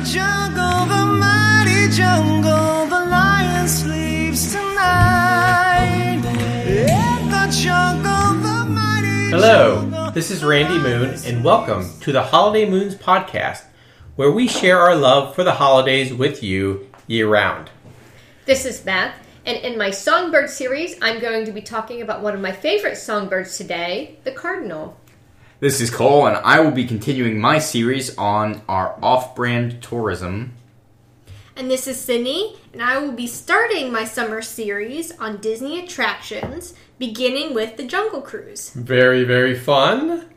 the jungle, the mighty jungle, the lion sleeps tonight. In the jungle, the mighty Hello, this is Randy Moon, and welcome to the Holiday Moons podcast, where we share our love for the holidays with you year round. This is Beth, and in my songbird series, I'm going to be talking about one of my favorite songbirds today, the cardinal. This is Cole, and I will be continuing my series on our off brand tourism. And this is Sydney, and I will be starting my summer series on Disney attractions, beginning with the Jungle Cruise. Very, very fun.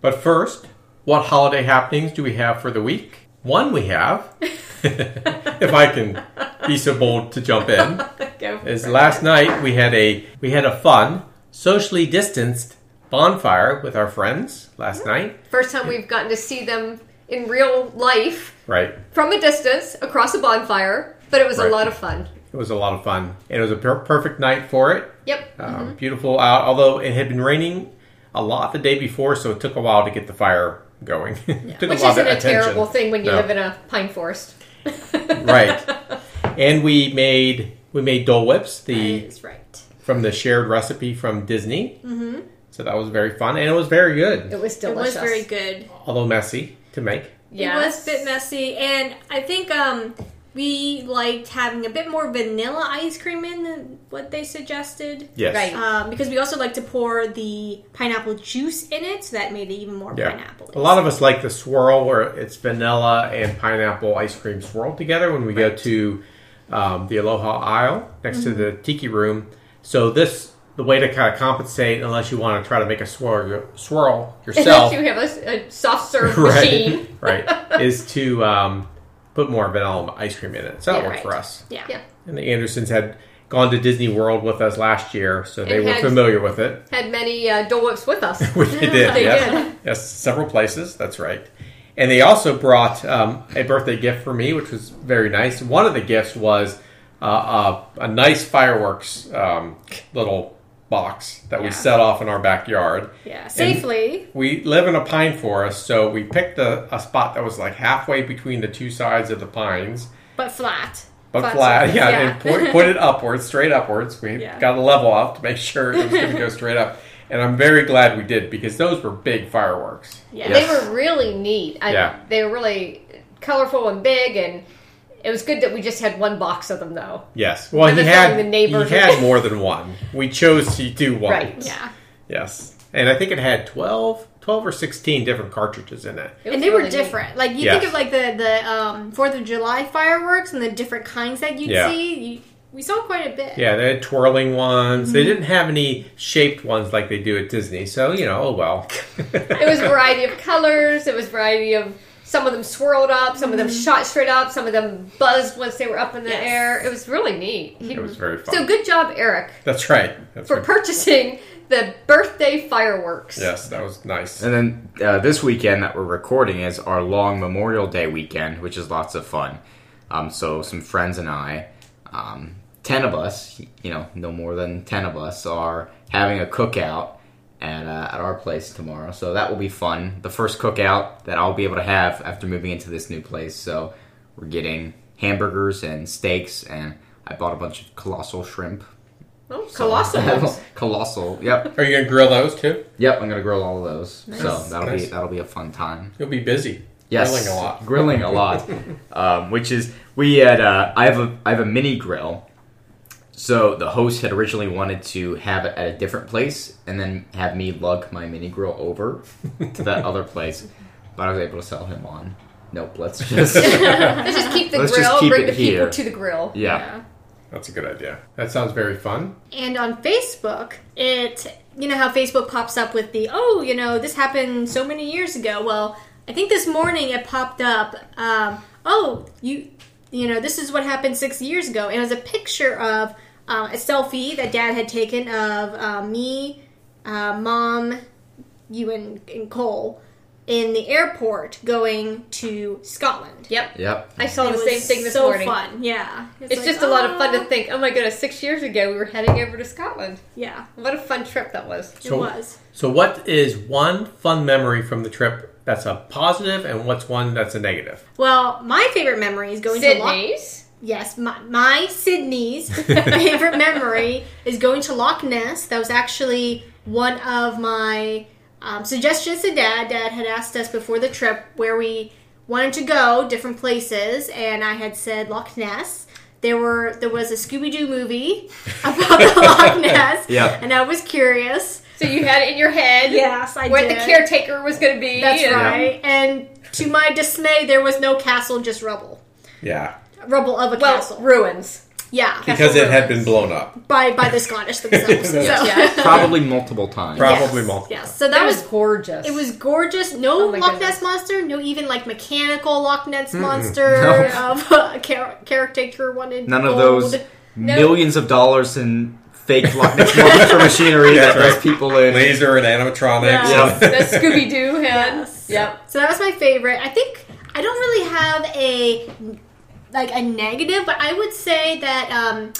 But first, what holiday happenings do we have for the week? One we have, if I can be so bold to jump in, is last night we had a we had a fun, socially distanced bonfire with our friends last night. First time we've gotten to see them in real life Right. from a distance across a bonfire, but it was Right. a lot of fun. It was a lot of fun. And it was a per- perfect night for it. Yep. Um, Beautiful out, although it had been raining a lot the day before, so it took a while to get the fire going. took Which isn't a attention. terrible thing when you No. live in a pine forest. right. And we made we made Dole Whips the right. from the shared recipe from Disney. Mm-hmm. So that was very fun, and it was very good, It was delicious. It was very good. although messy to make. Yeah, It was a bit messy, and I think um, we liked having a bit more vanilla ice cream in than what they suggested. Yes. Right. Um, because we also like to pour the pineapple juice in it, so that made it even more Yeah. pineapple. A lot of us like the swirl where it's vanilla and pineapple ice cream swirled together when we go to um, the Aloha Isle next to the Tiki Room. So this the way to kind of compensate, unless you want to try to make a swirl swirl yourself, you have a, a soft serve machine. right, right, is to um, put more vanilla ice cream in it. So that Yeah, worked for us. Yeah. Yeah. And the Andersons had gone to Disney World with us last year, so they And were had- familiar with it. Had many uh, Dole Whips with us. Which they did, They yes. did. Yes, several places. That's right. And they also brought um, a birthday gift for me, which was very nice. One of the gifts was uh, a, a nice fireworks um, little box that we Yeah. set off in our backyard. Yeah, safely. We live in a pine forest, so we picked a, a spot that was like halfway between the two sides of the pines, but flat. but flat. surface, Yeah, and point, pointed upwards, straight upwards. We Yeah. got a level off to make sure it was going to go straight up. And I'm very glad we did because those were big fireworks. Yeah. They were really neat. I, Yeah. They were really colorful and big, and it was good that we just had one box of them, though. Yes. Well, he had the neighborhood. he had more than one. We chose to do one. Right. Yeah. Yes. And I think it had 12, 12 or 16 different cartridges in it. It and was they were really neat. different. Like you Yes. think of like the the um, Fourth of July fireworks and the different kinds that you'd Yeah. see. You, we saw quite a bit. Yeah, they had twirling ones. Mm-hmm. They didn't have any shaped ones like they do at Disney. So, you know, oh well. It was a variety of colors. It was a variety of some of them swirled up, some of them shot straight up, some of them buzzed once they were up in the Yes. air. It was really neat. It was very fun. So good job, Eric, That's right. That's for right. purchasing the birthday fireworks. Yes, that was nice. And then uh, this weekend that we're recording is our long Memorial Day weekend, which is lots of fun. Um, so some friends and I, um, ten of us, you know, no more than ten of us, are having a cookout at uh, at our place tomorrow. So that will be fun. The first cookout that I'll be able to have after moving into this new place. So we're getting hamburgers and steaks, and I bought a bunch of colossal shrimp. Oh, So- colossal ones. colossal. Yep. Are you going to grill those too? Yep. I'm gonna grill all of those. So that'll Nice. be that'll be a fun time. You'll be busy. Yes, Grilling a lot. Grilling a lot, um, which is we had. Uh, I have a I have a mini grill. So the host had originally wanted to have it at a different place, and then have me lug my mini grill over to that other place. But I was able to sell him on. Nope, let's just Let's just keep the Let's just grill, keep bring it the people to the grill. yeah. That's a good idea. That sounds very fun. And on Facebook, it you know how Facebook pops up with the oh you know this happened so many years ago. Well, I think this morning it popped up. Um, oh you you know this is what happened six years ago. And it was a picture of uh, a selfie that Dad had taken of uh, me, uh, Mom, you and, and Cole in the airport going to Scotland. Yep. Yep. I saw It the same thing this so morning. fun, yeah. It's like, just a lot of fun to think, oh my goodness, six years ago we were heading over to Scotland. Yeah, What a fun trip that was. it was. So, what is one fun memory from the trip that's a positive and what's one that's a negative? Well, my favorite memory is going to Loch. Sydney's. Yes, my, my Sydney's favorite memory is going to Loch Ness. That was actually one of my um, suggestions to Dad. Dad had asked us before the trip where we wanted to go, different places, and I had said Loch Ness. There were there was a Scooby Doo movie about the Loch Ness, Yeah. and I was curious. So you had it in your head. Yes, I Where did. the caretaker was going to be. That's and- right. And to my dismay, there was no castle, just rubble. Yeah, Rubble of a Well, castle. ruins. Yeah, because it had been blown up. by by the Scottish themselves. so. Yeah. Probably multiple times. Probably Yes, multiple. Yes. So That that was was gorgeous. it was gorgeous. No Oh Loch. Ness monster. No even like mechanical Loch Ness monster No. of um, a char- caretaker wanted. None of gold. those millions of dollars in fake Loch Ness monster machinery that That's right. people in. Laser and animatronics. Yeah. the Scooby Doo had. Yes. Yep. So that was my favorite. I think I don't really have a like a negative, but I would say that um,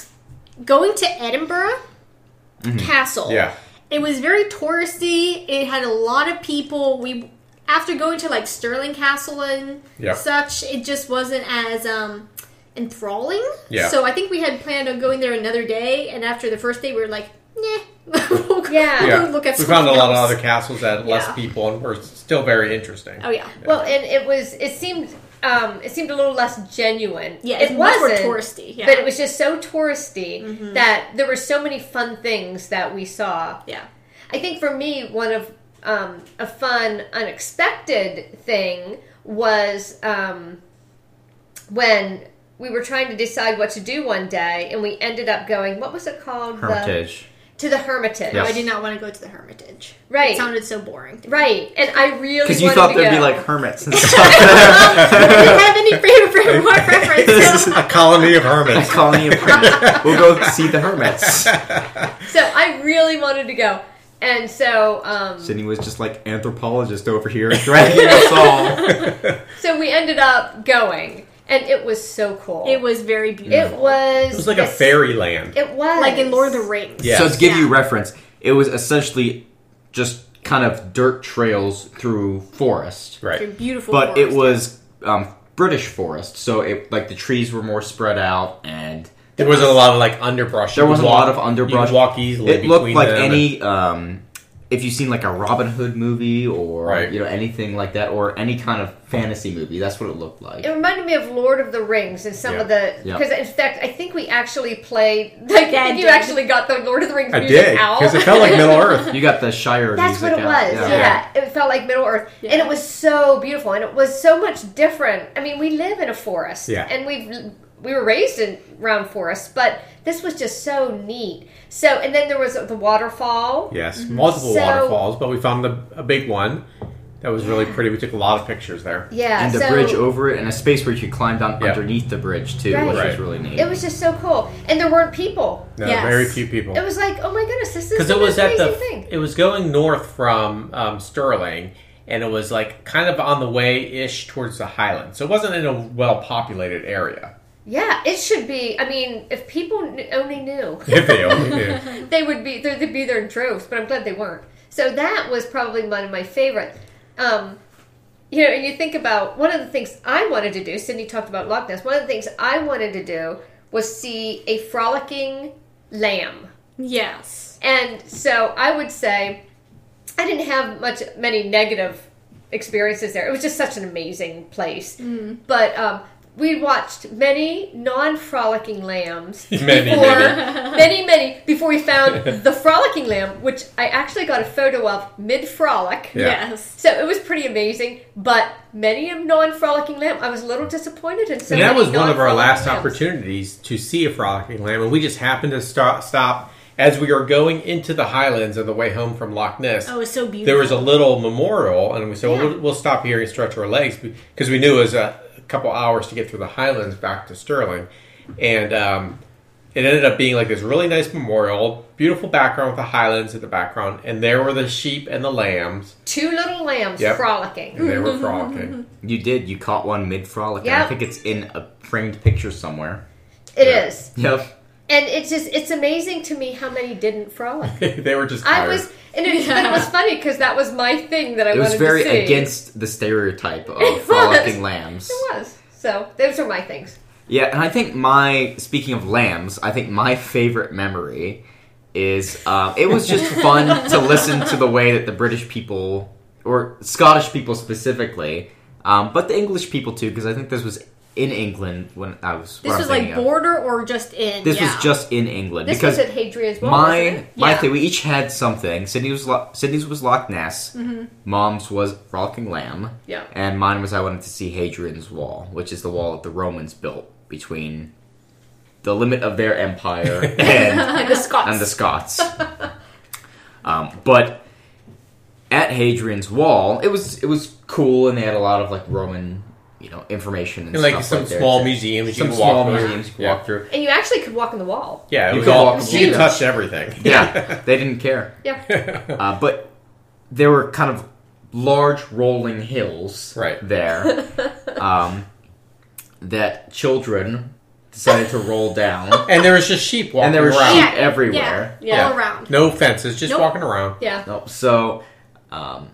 going to Edinburgh Castle. Yeah. It was very touristy. It had a lot of people. We after going to like Stirling Castle and Yeah. such, it just wasn't as um enthralling. Yeah. So I think we had planned on going there another day, and after the first day, we were like, "Nah." we'll go- Yeah. we'll look at we found a something lot of other castles that had less people and were still very interesting. Oh yeah. Well, and it was. It seemed. Um, it seemed a little less genuine. Yeah, it it's much more wasn't. touristy. Yeah. But it was just so touristy Mm-hmm. that there were so many fun things that we saw. yeah. I think for me, one of um, a fun, unexpected thing was um, when we were trying to decide what to do one day, and we ended up going. What was it called? The- Hermitage. To the Hermitage. Yes. I did not want to go to the Hermitage. Right. It sounded so boring. Right, and I really Because you thought to there'd be like hermits and stuff. I didn't have any favorite what preference. a colony of hermits. Colony of hermits. We'll go see the hermits. So I really wanted to go, and so um, Sydney was just like anthropologist over here, dragging us all. so we ended up going, and it was so cool. It was very beautiful. It was. It was like a fairyland. It was like in Lord of the Rings. Yeah. So to give you reference, it was essentially just kind of dirt trails through forest, Very Right. beautiful. but it forest. was um, British forest, so it like the trees were more spread out and. There wasn't a lot of like underbrush. There was could a lot of underbrush. You walk easily. It looked like them any um, if you've seen like a Robin Hood movie or Right. you know anything like that or any kind of fantasy movie. That's what it looked like. It reminded me of Lord of the Rings and some Yeah. of the Yeah. because in fact I think we actually played like Yeah, I you actually got the Lord of the Rings I music did out because it felt like Middle Earth. You got the Shire That's what music it out. was. Yeah. it felt like Middle Earth, and it was so beautiful, and it was so much different. I mean, we live in a forest, Yeah. and we we were raised in around forests, but this was just so neat. So, and then there was the waterfall. Yes, multiple So- waterfalls, but we found a, a big one that was really pretty. We took a lot of pictures there. Yeah, and the so bridge over it, and a space where you could climb down Yeah. underneath the bridge too, Right. which Right. was really neat. it was just so cool, and there weren't people. No, Yes. very few people. It was like, oh my goodness, this is because it was at the thing. it was going north from um, Stirling, and it was like kind of on the way ish towards the Highlands. So it wasn't in a well populated area. Yeah, it should be. I mean, if people only knew. If they only knew. they would be they'd be there in droves, but I'm glad they weren't. So that was probably one of my favorite. Um, you know, and you think about one of the things I wanted to do. Sydney talked about Loch Ness. One of the things I wanted to do was see a frolicking lamb, yes. and so I would say I didn't have much many negative experiences there. It was just such an amazing place, but. Um, we watched many non-frolicking lambs Many, before, many. many, many before we found the frolicking lamb, which I actually got a photo of mid-frolic. Yeah. Yes. So it was pretty amazing. But many a non-frolicking lamb, I was a little disappointed in. So and that many was one of our last lambs. opportunities to see a frolicking lamb, and we just happened to stop, stop as we were going into the Highlands on the way home from Loch Ness. Oh, it was so beautiful. there was a little memorial, and we said, well, Yeah. we'll, we'll stop here and stretch our legs because we knew it was a, couple hours to get through the Highlands back to Stirling, And um, it ended up being like this really nice memorial, beautiful background with the Highlands in the background, and there were the sheep and the lambs, Two little lambs Yep. frolicking. and they were frolicking. You did. You caught one mid frolic. Yep. I think it's in a framed picture somewhere. It Yeah. is, Yep. and it's just it's amazing to me how many didn't frolic. they were just I was. And it, but it was funny because that was my thing that I It was wanted very to see. against the stereotype of It frolicking lambs. It was. So those are my things. Yeah, and I think my speaking of lambs, I think my favorite memory is um, it was just fun to listen to the way that the British people or Scottish people specifically, um, but the English people too, because I think this was in England when I was. This was like thinking of. border or just in. This yeah. was just in England This because was at Hadrian's Wall. it? my Yeah. thing we each had something. Sydney was Lo- Sydney's was Loch Ness. Mm-hmm. Mom's was Frolicking Lamb. Yeah. And mine was I wanted to see Hadrian's Wall, which is the wall that the Romans built between the limit of their empire and And the Scots. and the Scots. um, but at Hadrian's Wall, it was it was cool, and they had a lot of like Roman, you know, information and, And like stuff some like there, small too. museums you some can small walk through. museums you can Yeah. walk through. and you actually could walk in the wall. Yeah, You could all walk you through. touched everything. Yeah, they didn't care. Yeah. Uh, but there were kind of large rolling hills Right. there um, that children decided to roll down. and there was just sheep walking And there were around. sheep Yeah, everywhere. Yeah, Yeah. all around. No fences, just Nope. walking around. Yeah. No, so um,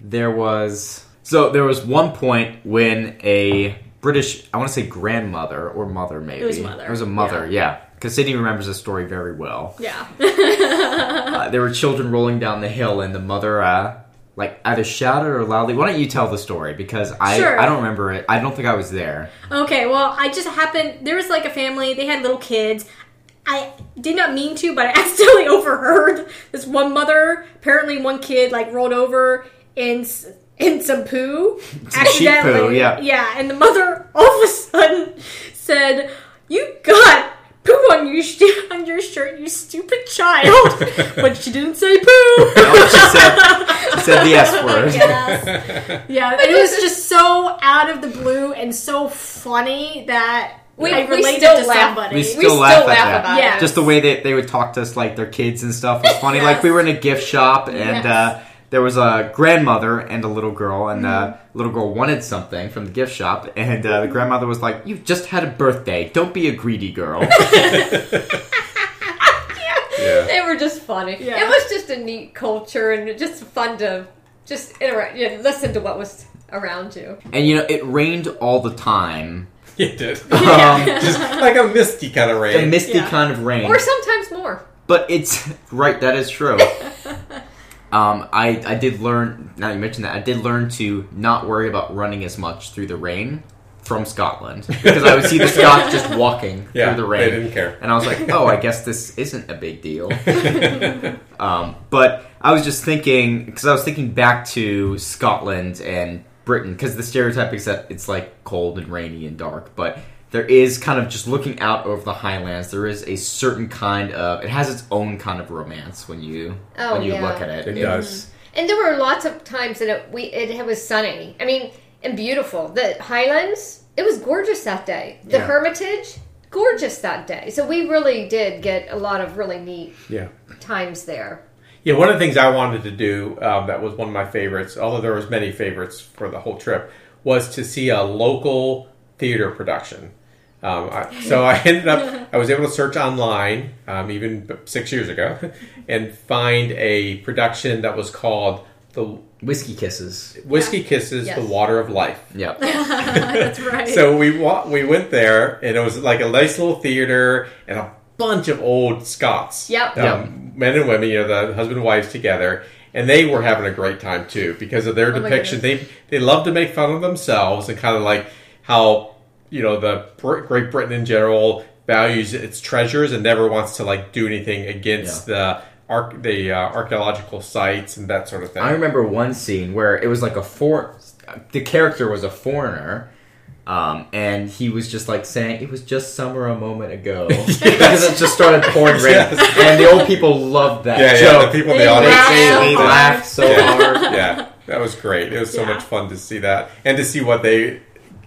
there was so there was one point when a British I want to say grandmother or mother maybe It was mother. it was a mother yeah because Sydney remembers the story very well. Yeah. Uh, there were children rolling down the hill, and the mother, uh, like, either shouted or loudly. Why don't you tell the story? Because I, Sure. I don't remember it. I don't think I was there. Okay, well, I just happened. There was like a family. They had little kids. I did not mean to, but I accidentally overheard this one mother. Apparently, one kid like rolled over s- in some poo. Some sheep poo, yeah. yeah. And the mother all of a sudden said, "You got." Poo on your sh- on your shirt, you stupid child! but she didn't say poo. No, she said, she said the S word. Yes. Yeah, and it was just so out of the blue and so funny that We- I we still to laugh. somebody. We We still still laugh at laugh that. about Yeah. it. Just the way that they would talk to us like their kids and stuff was funny. Like we were in a gift shop and Yes. uh, there was a grandmother and a little girl, and Mm-hmm. uh, little girl wanted something from the gift shop, and uh, the grandmother was like, "You've just had a birthday. Don't be a greedy girl." Yeah. They were just funny. Yeah. It was just a neat culture and just fun to just interact, you know, listen to what was around you. and you know, it rained all the time. It did. Um, just like a misty kind of rain. a rain. misty Yeah. kind of rain. Or sometimes more. But it's right. That is true. Um, I I did learn. Now you mentioned that I did learn to not worry about running as much through the rain from Scotland because I would see the Scots just walking yeah, through the rain. they didn't care. and I was like, oh, I guess this isn't a big deal. um, but I was just thinking because I was thinking back to Scotland and Britain because the stereotype is that it's like cold and rainy and dark, but there is kind of just looking out over the highlands. There is a certain kind of it has its own kind of romance when you Oh, when you yeah. look at it. It does. And there were lots of times that it, we it was sunny. I mean, and beautiful. The Highlands, it was gorgeous that day. The Yeah. Hermitage, gorgeous that day. So we really did get a lot of really neat Yeah. times there. Yeah, one of the things I wanted to do um, that was one of my favorites, although there was many favorites for the whole trip, was to see a local theater production. Um, I, so I ended up, I was able to search online, um, even six years ago, and find a production that was called the Whiskey kisses. Whiskey Kisses: Yes. The Water of Life. Yep. That's right. So we wa- we went there, and it was like a nice little theater and a bunch of old Scots. Yep. Um, Men and women, you know, the husband and wives together, and they were having a great time too because of their Oh depiction. They they love to make fun of themselves and kind of like how you know the Great Britain in general values its treasures and never wants to like do anything against the arc the uh, archaeological sites and that sort of thing. I remember one scene where it was like a for the character was a foreigner. Um, and he was just like saying it was just summer a moment ago because it just started pouring rain, Yes. and the old people loved that yeah, yeah, joke. the people in the audience. laughed they, so they hard. laughed so Yeah. hard. yeah, that was great. It was so Yeah. much fun to see that and to see what they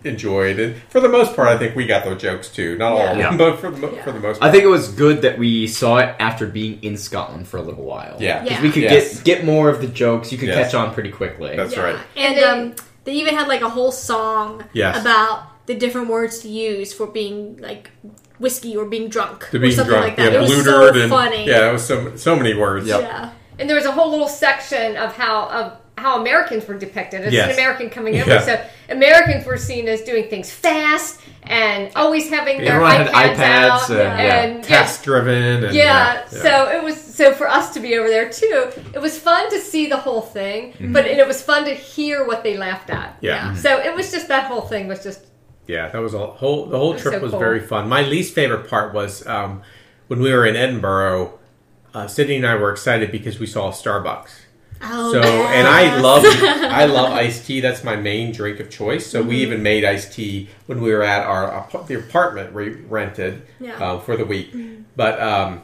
enjoyed. And for the most part, I think we got those jokes too. Not all of Yeah. them, but for the, mo- for the most part. I think it was good that we saw it after being in Scotland for a little while. Yeah. because Yeah. we could Yes. get get more of the jokes. You could Yes. catch on pretty quickly. That's right. And And um, they even had like a whole song Yes. about the different words to use for being like whiskey or being drunk to or being something drunk, like that. yeah, it was blutered so and funny. yeah, it was so so many words. Yep. Yeah. and there was a whole little section of how of how Americans were depicted. As Yes. an American coming over, Yeah. so Americans were seen as doing things fast and always having their Everyone iPads, iPads, out yeah. and yeah, Task driven. And, yeah, so it was so for us to be over there too. It was fun to see the whole thing, but and it was fun to hear what they laughed at. Yeah. Mhm. So it was just that whole thing was just Yeah, that was a whole. The whole was trip so was cool. very fun. My least favorite part was um, when we were in Edinburgh. Uh, Sydney and I were excited because we saw Starbucks. Oh, So, yes. and I love I love iced tea. That's my main drink of choice. So Mm-hmm. we even made iced tea when we were at our the apartment we rented Yeah. um, for the week. But um,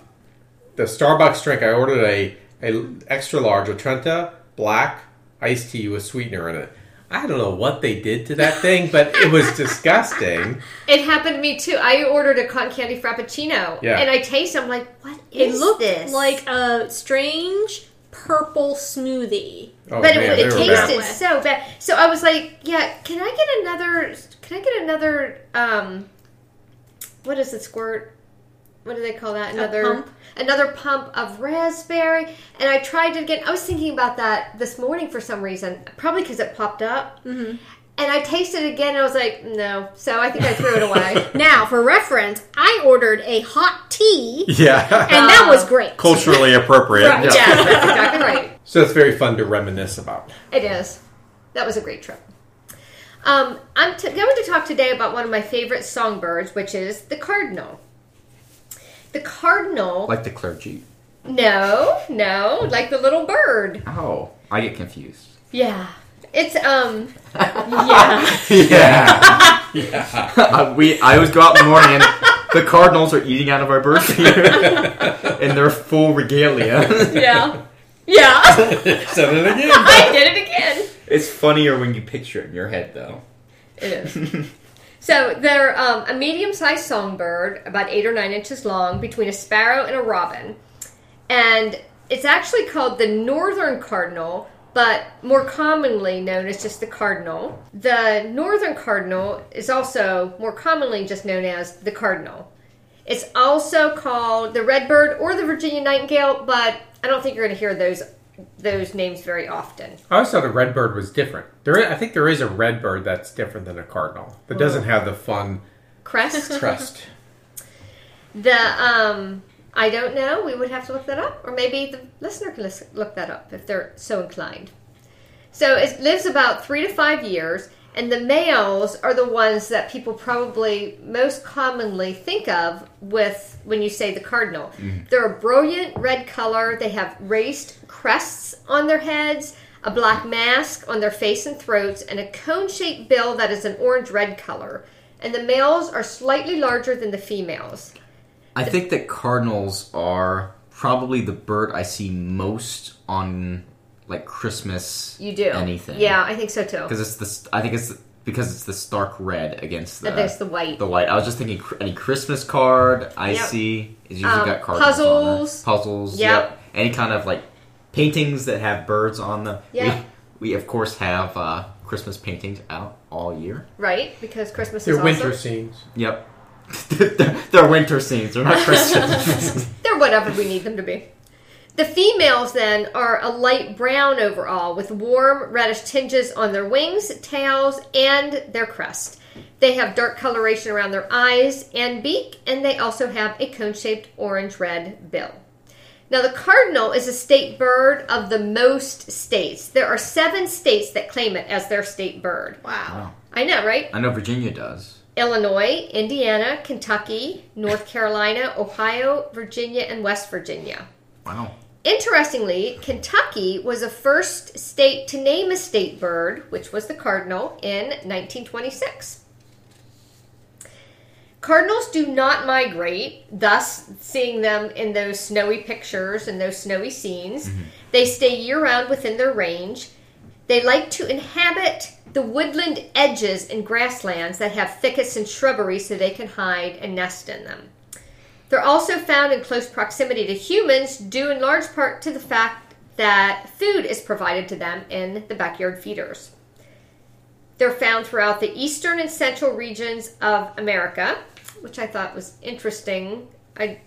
the Starbucks drink, I ordered a, a extra large Trenta black iced tea with sweetener in it. I don't know what they did to that thing, but it was disgusting. It happened to me too. I ordered a cotton candy frappuccino, Yeah. and I taste. I'm like, what it looked this? like a strange purple smoothie. Oh, but man, it, it tasted bad. so bad. So I was like, yeah, can I get another? Can I get another? Um, what is it? Squirt? What do they call that? Another pump? another pump of raspberry. And I tried it again. I was thinking about that this morning for some reason, probably because it popped up. Mm-hmm. And I tasted it again. and I was like, no. So I think I threw it away. Now, for reference, I ordered a hot tea, Yeah. and that was great. Culturally appropriate. Right, Yeah. yes, that's exactly right. So it's very fun to reminisce about. It is. That was a great trip. Um, I'm t- going to talk today about one of my favorite songbirds, which is the cardinal. The cardinal. Like the clergy. no, no, like the little bird. Oh, I get confused. Yeah. It's um. yeah. Yeah. Uh, we I always go out in the morning and the cardinals are eating out of our bird feeder in their full regalia. Yeah. Yeah. Said it again. I did it again. It's funnier when you picture it in your head, though. It is. So they're um, a medium-sized songbird, about eight or nine inches long, between a sparrow and a robin, and it's actually called the northern cardinal, but more commonly known as just the cardinal. The northern cardinal is also more commonly just known as the cardinal. It's also called the redbird or the Virginia nightingale, but I don't think you're going to hear those those names very often. I always thought a redbird was different. There, is, I think there is a redbird that's different than a cardinal. That doesn't have the fun Crest. crest. The um, I don't know. We would have to look that up, or maybe the listener can look that up if they're so inclined. So it lives about three to five years, and the males are the ones that people probably most commonly think of with when you say the cardinal. Mm-hmm. They're a brilliant red color. They have raised crests on their heads, a black mask on their face and throats, and a cone-shaped bill that is an orange-red color. And the males are slightly larger than the females. I think that cardinals are probably the bird I see most on like Christmas. You do anything? Yeah, I think so too. because it's the I think it's because it's the stark red against the And there's the white. the white. I was just thinking any Christmas card I Yep. see is usually Um, got cardinals on there. puzzles. Puzzles. Yep. Any kind of like paintings that have birds on them. Yeah. We, we of course have uh, Christmas paintings out all year. right? Because Christmas They're is winter also scenes. Yep. they're, they're winter scenes. They're not Christmas. they're whatever we need them to be. The females then are a light brown overall with warm reddish tinges on their wings, tails, and their crest. They have dark coloration around their eyes and beak, and they also have a cone shaped orange red bill. Now, the cardinal is a state bird of the most states. There are seven states that claim it as their state bird. Wow. I know, right? I know Virginia does. Illinois, Indiana, Kentucky, North Carolina, Ohio, Virginia, and West Virginia. Wow. Interestingly, Kentucky was the first state to name a state bird, which was the cardinal, in 1926. Cardinals do not migrate, thus seeing them in those snowy pictures and those snowy scenes. Mm-hmm. They stay year round within their range. They like to inhabit the woodland edges and grasslands that have thickets and shrubbery so they can hide and nest in them. They're also found in close proximity to humans, due in large part to the fact that food is provided to them in the backyard feeders. They're found throughout the eastern and central regions of America, which I thought was interesting. I'd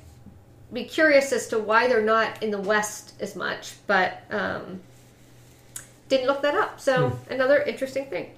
be curious as to why they're not in the West as much, but um, didn't look that up. So hmm. another interesting thing.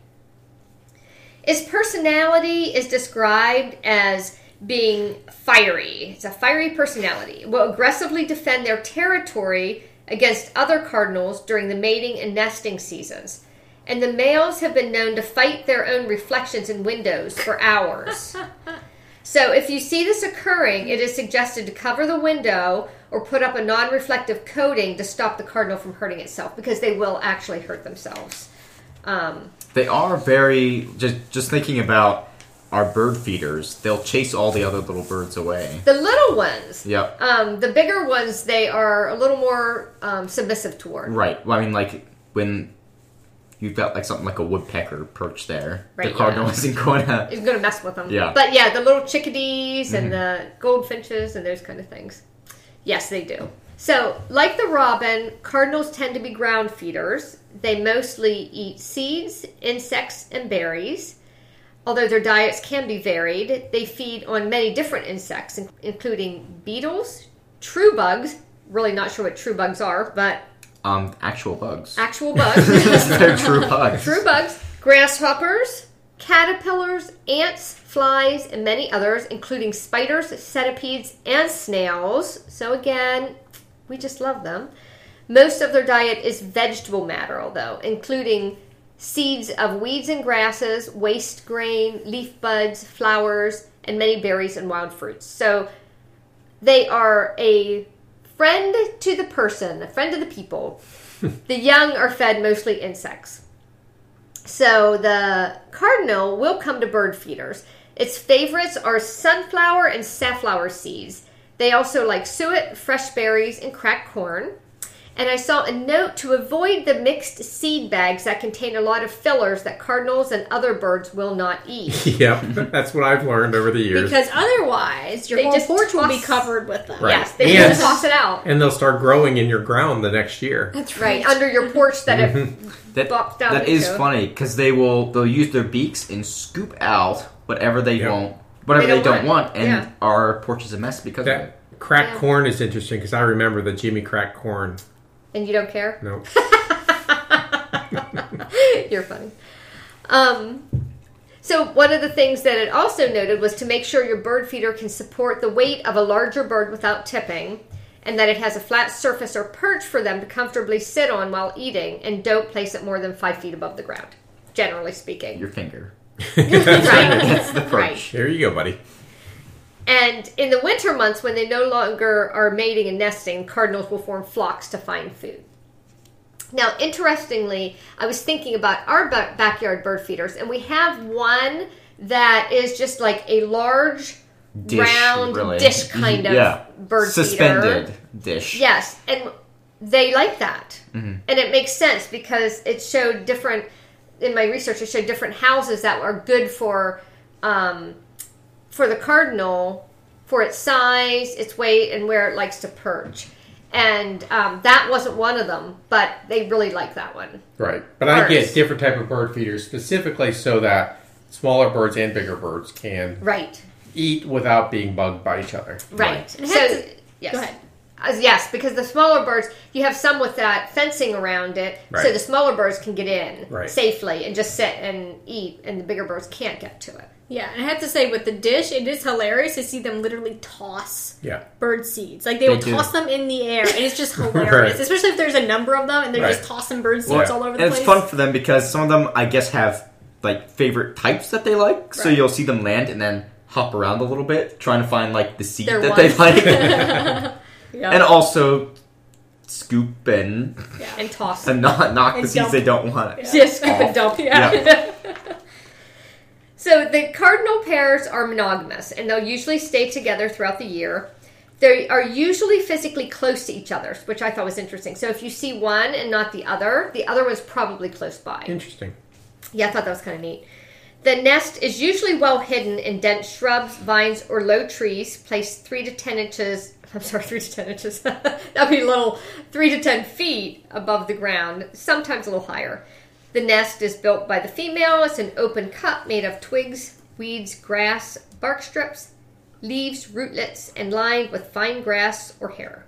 Its personality is described as being fiery. It's a fiery personality. Will aggressively defend their territory against other cardinals during the mating and nesting seasons. And the males have been known to fight their own reflections in windows for hours. so, if you see this occurring, it is suggested to cover the window or put up a non reflective coating to stop the cardinal from hurting itself because they will actually hurt themselves. Um, They are very just just thinking about our bird feeders. They'll chase all the other little birds away. the little ones, Yep. um, the bigger ones, they are a little more um, submissive toward. Right. Well, I mean, like when you've got like something like a woodpecker perched there, Right, the cardinal yeah. isn't going to. It's going to mess with them. Yeah. But yeah, the little chickadees and the goldfinches and those kind of things. Yes, they do. So, like the robin, cardinals tend to be ground feeders. They mostly eat seeds, insects, and berries. Although their diets can be varied, they feed on many different insects, including beetles, true bugs. Really not sure what true bugs are, but Um, actual bugs. actual bugs. They're true bugs. True bugs, grasshoppers, caterpillars, ants, flies, and many others, including spiders, centipedes, and snails. So, again, we just love them. Most of their diet is vegetable matter, although, including seeds of weeds and grasses, waste grain, leaf buds, flowers, and many berries and wild fruits. So, they are a friend to the person, a friend to the people. the young are fed mostly insects. So the cardinal will come to bird feeders. Its favorites are sunflower and safflower seeds. They also like suet, fresh berries, and cracked corn. And I saw a note to avoid the mixed seed bags that contain a lot of fillers that cardinals and other birds will not eat. yep, that's what I've learned over the years. Because otherwise, your They whole just porch will be covered with them. Right. Yes, they And- just toss it out. and they'll start growing in your ground the next year. That's Right, under your porch that it That, Bopped down that is into. funny because they will they'll use their beaks and scoop out whatever they Yep. won't whatever They they don't don't, want. want, and Yeah. our porch is a mess because of it. That cracked Yeah. corn is interesting because I remember the Jimmy cracked corn. and you don't care. No, You're funny. Um, so one of the things that it also noted was to make sure your bird feeder can support the weight of a larger bird without tipping, and that it has a flat surface or perch for them to comfortably sit on while eating, and don't place it more than five feet above the ground. Generally speaking, Your finger. right? That's the perch. Right. here you go, buddy. And in the winter months, when they no longer are mating and nesting, cardinals will form flocks to find food. Now, interestingly, I was thinking about our backyard bird feeders, and we have one that is just like a large, Dish, round really. dish kind of yeah. bird Suspended feeder. dish. Yes, and they like that, Mm-hmm. and it makes sense because it showed different. In my research, it showed different houses that are good for, um, for the cardinal, for its size, its weight, and where it likes to perch. And um, that wasn't one of them, but they really like that one. Right, but I get different type of bird feeders specifically so that smaller birds and bigger birds can Right, eat without being bugged by each other. right. And So to- yes, Go ahead. Uh, yes, because the smaller birds, you have some with that fencing around it, so the smaller birds can get in Right. safely and just sit and eat, and the bigger birds can't get to it. Yeah, and I have to say, with the dish, it is hilarious to see them literally toss Yeah, bird seeds. Like they, They will do. toss them in the air, and it's just hilarious. Right. Especially if there's a number of them, and they're Right. just tossing bird seeds Well, all over the And place. it's fun for them because some of them, I guess, have like favorite types that they like. So you'll see them land and then hop around a little bit, trying to find like the seed Their that they ones. like, Yeah. and also scoop and And toss. and not knock the And seeds dump. they don't want. Just scoop and dump. Yeah. So the cardinal pairs are monogamous, and they'll usually stay together throughout the year. They are usually physically close to each other, which I thought was interesting. So if you see one and not the other, the other one's probably close by. interesting. Yeah, I thought that was kind of neat. The nest is usually well hidden in dense shrubs, vines, or low trees, placed three to ten inches. I'm sorry, three to ten inches. That'd be a little three to ten feet above the ground, sometimes a little higher. The nest is built by the female. It's an open cup made of twigs, weeds, grass, bark strips, leaves, rootlets, and lined with fine grass or hair.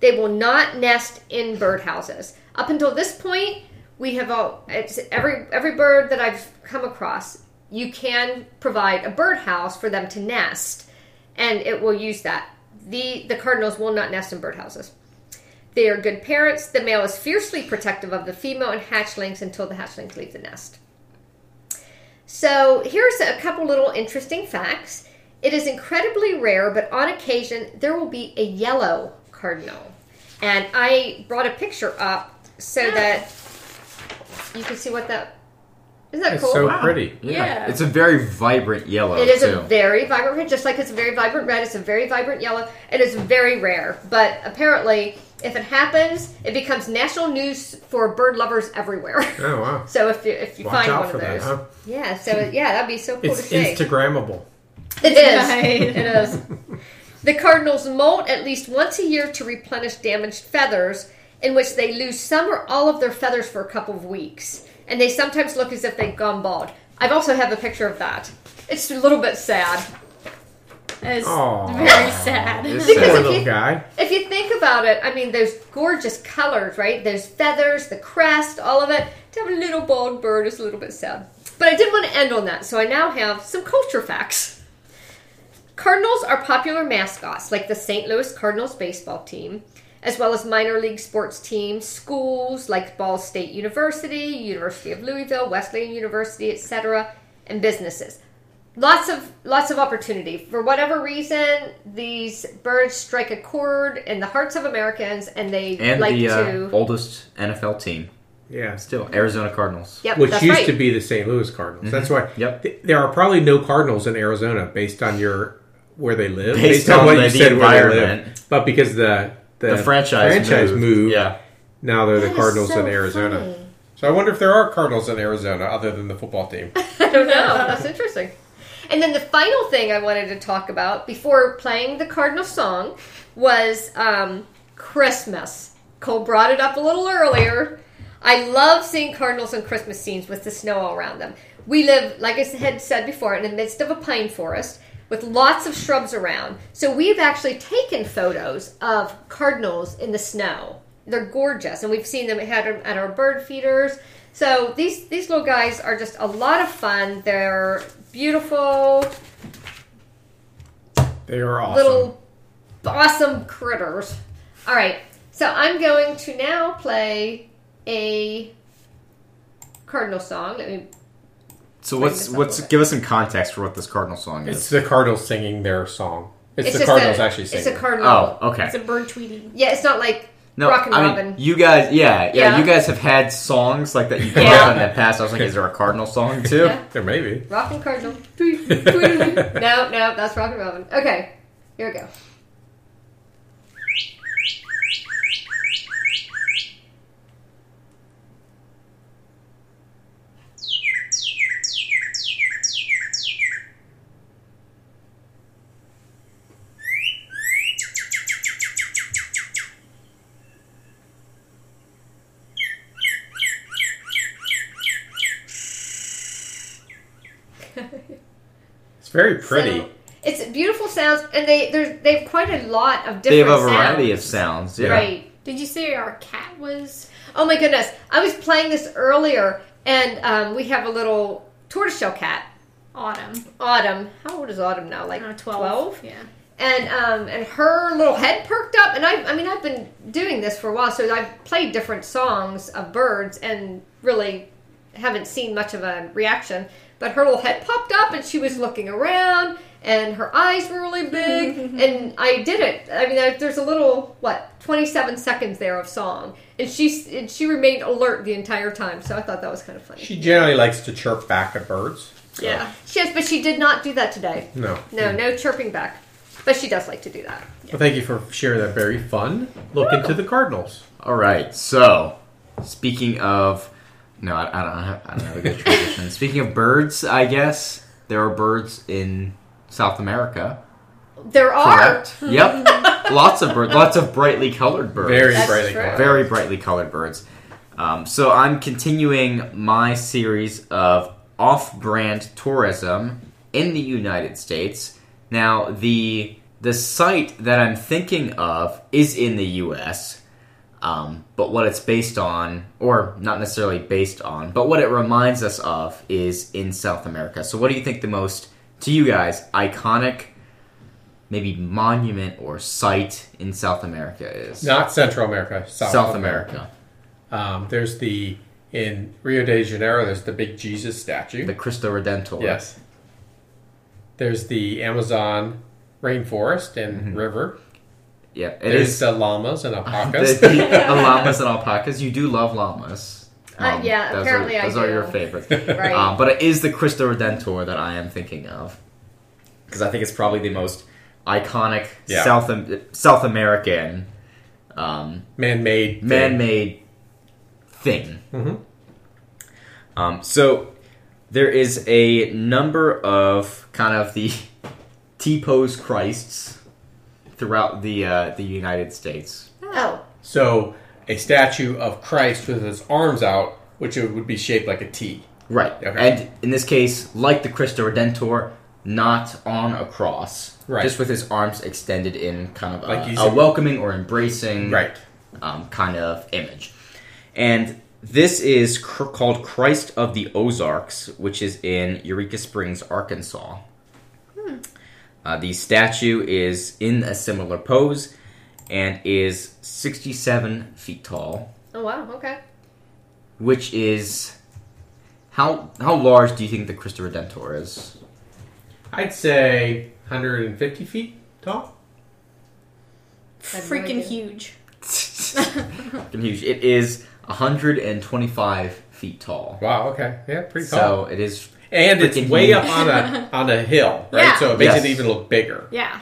They will not nest in birdhouses. Up until this point, we have all it's every every bird that I've come across. You can provide a birdhouse for them to nest, and it will use that. the The cardinals will not nest in birdhouses. They are good parents. The male is fiercely protective of the female and hatchlings until the hatchlings leave the nest. So here's a couple little interesting facts. It is incredibly rare, but on occasion there will be a yellow cardinal. And I brought a picture up so that you can see what that isn't that It's cool? so Wow. pretty. Yeah. It's a very vibrant yellow. It is too. a very vibrant red, just like it's a very vibrant red. It's a very vibrant yellow. And It is very rare, but apparently, if it happens, it becomes national news for bird lovers everywhere. Oh wow. so if you if you Watch find out one for of that, those, huh? yeah. So yeah, that'd be so cool It's to see. Instagrammable. It is. Right. It is. The cardinals molt at least once a year to replenish damaged feathers, in which they lose some or all of their feathers for a couple of weeks, and they sometimes look as if they've gone bald. I've also have a picture of that. It's a little bit sad. It's very sad. It's Because Poor if little you- guy. If you think about it, I mean, those gorgeous colors, right? Those feathers, the crest, all of it. To have a little bald bird is a little bit sad. But I did want to end on that, so I now have some culture facts. Cardinals are popular mascots, like the St. Louis Cardinals baseball team, as well as minor league sports teams, schools like Ball State University, University of Louisville, Wesleyan University, etc., and businesses lots of lots of opportunity for whatever reason these birds strike a chord in the hearts of americans and they and like the uh, to oldest NFL team Yeah. still, Arizona Cardinals. yep Which that's used right to be the St. Louis Cardinals. That's why. Yep. th- There are probably no Cardinals in Arizona based on your where they live. Based on what the- you the said where they live. But because the the, The franchise, franchise moved. moved, Yeah, now they're That the Cardinals so in Arizona. funny. So I wonder if there are Cardinals in Arizona other than the football team. i don't know that's interesting and then the final thing i wanted to talk about before playing the cardinal song was um, christmas cole brought it up a little earlier I love seeing cardinals on Christmas scenes with the snow all around them. We live, like I had said before, in the midst of a pine forest with lots of shrubs around. So we've actually taken photos of cardinals in the snow. They're gorgeous, and we've seen them at our, at our bird feeders. So these these little guys are just a lot of fun. They're beautiful They are awesome. little awesome critters. All right, so I'm going to now play a cardinal song. Let me. So what's this up a what's give us some context for what this Cardinal song is? It's the Cardinals singing their song. It's, the just Cardinals a, actually singing. It's a cardinal. oh, okay. It's a bird tweeting. Yeah, it's not like No, Rockin' I mean, Robin. you guys, yeah, yeah, Yeah. you guys have had songs like that you grew Yeah. up in the past. I was like, is there a Cardinal song too? Yeah. There may be. Rockin' Cardinal. Tweet, tweet. no, no, that's Rockin' Robin. Okay, here we go. It's very pretty. So, it's beautiful sounds, and they there's they have quite a lot of different. They have a variety sounds. of sounds. Yeah. Right. Did you say our cat was? Oh my goodness! I was playing this earlier, and um, we have a little tortoiseshell cat, Autumn. Autumn. How old is Autumn now? Like Uh, 12? Yeah. and um, and her little head perked up, and I I mean I've been doing this for a while, so I've played different songs of birds, and really haven't seen much of a reaction. But her little head popped up, and she was looking around, and her eyes were really big, and I did it. I mean, there- there's a little what 27 seconds there of song, and she and she remained alert the entire time. So I thought that was kind of funny. She generally likes to chirp back at birds. Yeah. She has, but she did not do that today. No. No, no chirping back. But she does like to do that. Well, thank you for sharing that very fun look into the Cardinals. All right. So, speaking of, no, I, I don't have, I don't have a good tradition. speaking of birds, I guess there are birds in South America. There are. Correct. yep. Lots of birds. Lots of brightly colored birds. Very That's brightly true. colored. very brightly colored birds. Um, so I'm continuing my series of off-brand tourism in the United States. Now the the site that I'm thinking of is in the U.S. Um, but what it's based on, or not necessarily based on, but what it reminds us of is in South America. So, what do you think the most, to you guys, iconic, maybe monument or site in South America is? Not Central America, South, South America. Um, there's the in Rio de Janeiro. There's the big Jesus statue. The Cristo Redentor. yes. There's the Amazon rainforest and river. Yeah, it There's is. the llamas and the, alpacas. the llamas and alpacas. You do love llamas. Uh, yeah, those apparently are, I those are do. your favorites. Right. Um, but it is the Cristo Redentor that I am thinking of because I think it's probably the most iconic Yeah. South South American um, Man-made. thing. man-made thing. Mhm. Um, so there is a number of kind of the T-pose Christs throughout the uh, the United States. Oh, So a statue of Christ with his arms out, which it would be shaped like a T. Right. Okay. And in this case, like the Cristo Redentor, not on a cross. Right. Just with his arms extended in kind of a, he's a a- welcoming or embracing Right. um, kind of image. And this is cr- called Christ of the Ozarks, which is in Eureka Springs, Arkansas. Uh, the statue is in a similar pose and is 67 feet tall, oh wow, okay. which is how how large do you think the Cristo Redentor is? I'd say 150 feet tall. I no Freaking huge. Fucking huge. It is 125 feet tall. Wow. Okay. Yeah, pretty tall. So it is and it's freaking way huge. up on a on a hill, right? Yeah. So it makes Yes. it even look bigger. Yeah.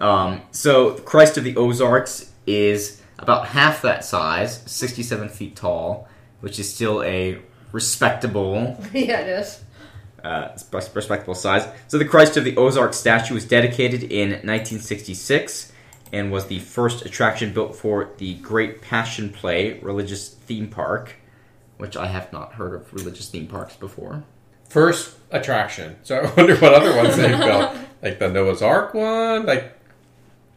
Um, so Christ of the Ozarks is about half that size, 67 feet tall, which is still a respectable, yeah, it is. uh, sp- respectable size. So the Christ of the Ozarks statue was dedicated in 1966 and was the first attraction built for the Great Passion Play religious theme park, which I have not heard of religious theme parks before. First attraction. So I wonder what other ones they've built, like the Noah's Ark one, like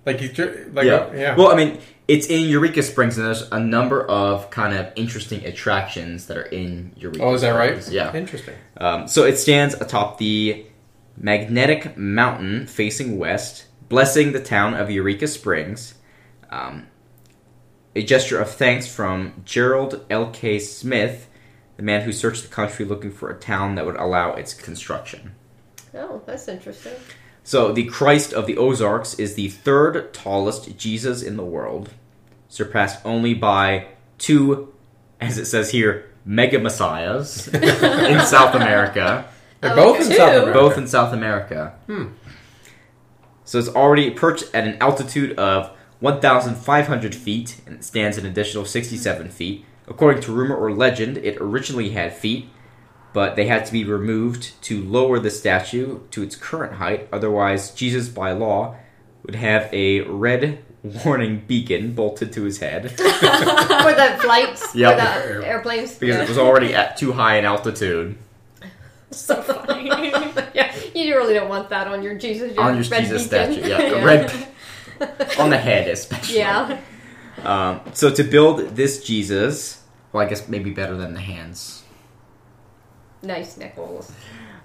like you tr- like yeah. yeah. Well, I mean, it's in Eureka Springs, and there's a number of kind of interesting attractions that are in Eureka. oh, is that right? Yeah. Interesting. Um, so it stands atop the magnetic mountain facing west, blessing the town of Eureka Springs. Um, a gesture of thanks from Gerald L.K. Smith, the man who searched the country looking for a town that would allow its construction. Oh, that's interesting. So the Christ of the Ozarks is the third tallest Jesus in the world, surpassed only by two, as it says here, mega messiahs in South America. They're Oh, both in two. South America. Both in South America. Hmm. So it's already perched at an altitude of 1,500 feet and it stands an additional 67 feet. According to rumor or legend, it originally had feet, but they had to be removed to lower the statue to its current height. Otherwise, Jesus, by law, would have a red warning beacon bolted to his head for the flights, Yep. for the airplanes. because yeah. it was already at too high an altitude. so funny. yeah, you really don't want that on your Jesus. On your Jesus beacon. statue, yeah, a red on the head especially. Yeah. Um, so to build this Jesus, well, I guess maybe better than the hands. Nice nickels.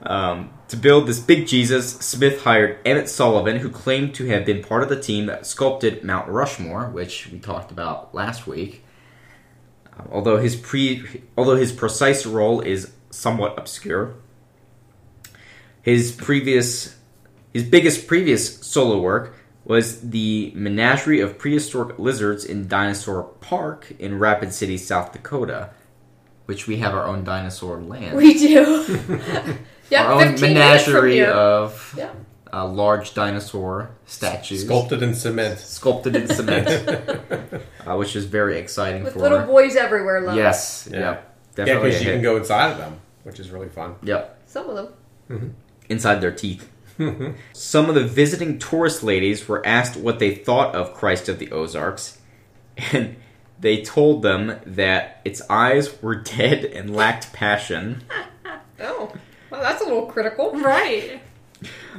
Um, to build this big Jesus, Smith hired Emmett Sullivan, who claimed to have been part of the team that sculpted Mount Rushmore, which we talked about last week. Um, although his pre, although his precise role is somewhat obscure, his previous, his biggest previous solo work was the menagerie of prehistoric lizards in Dinosaur Park in Rapid City, South Dakota, which we have our own dinosaur land We do. yeah, our own 15 minutes from menagerie of Yeah. uh, large dinosaur statues Sculpted in cement. sculpted in cement, uh, which is very exciting With for little boys everywhere, love. yes, Yeah. yeah, Yeah, definitely. because a you can go inside of them, which is really fun. Yep, Some of them. inside their teeth. Some of the visiting tourist ladies were asked what they thought of Christ of the Ozarks, and they told them that its eyes were dead and lacked passion. Oh, well, that's a little critical. Right.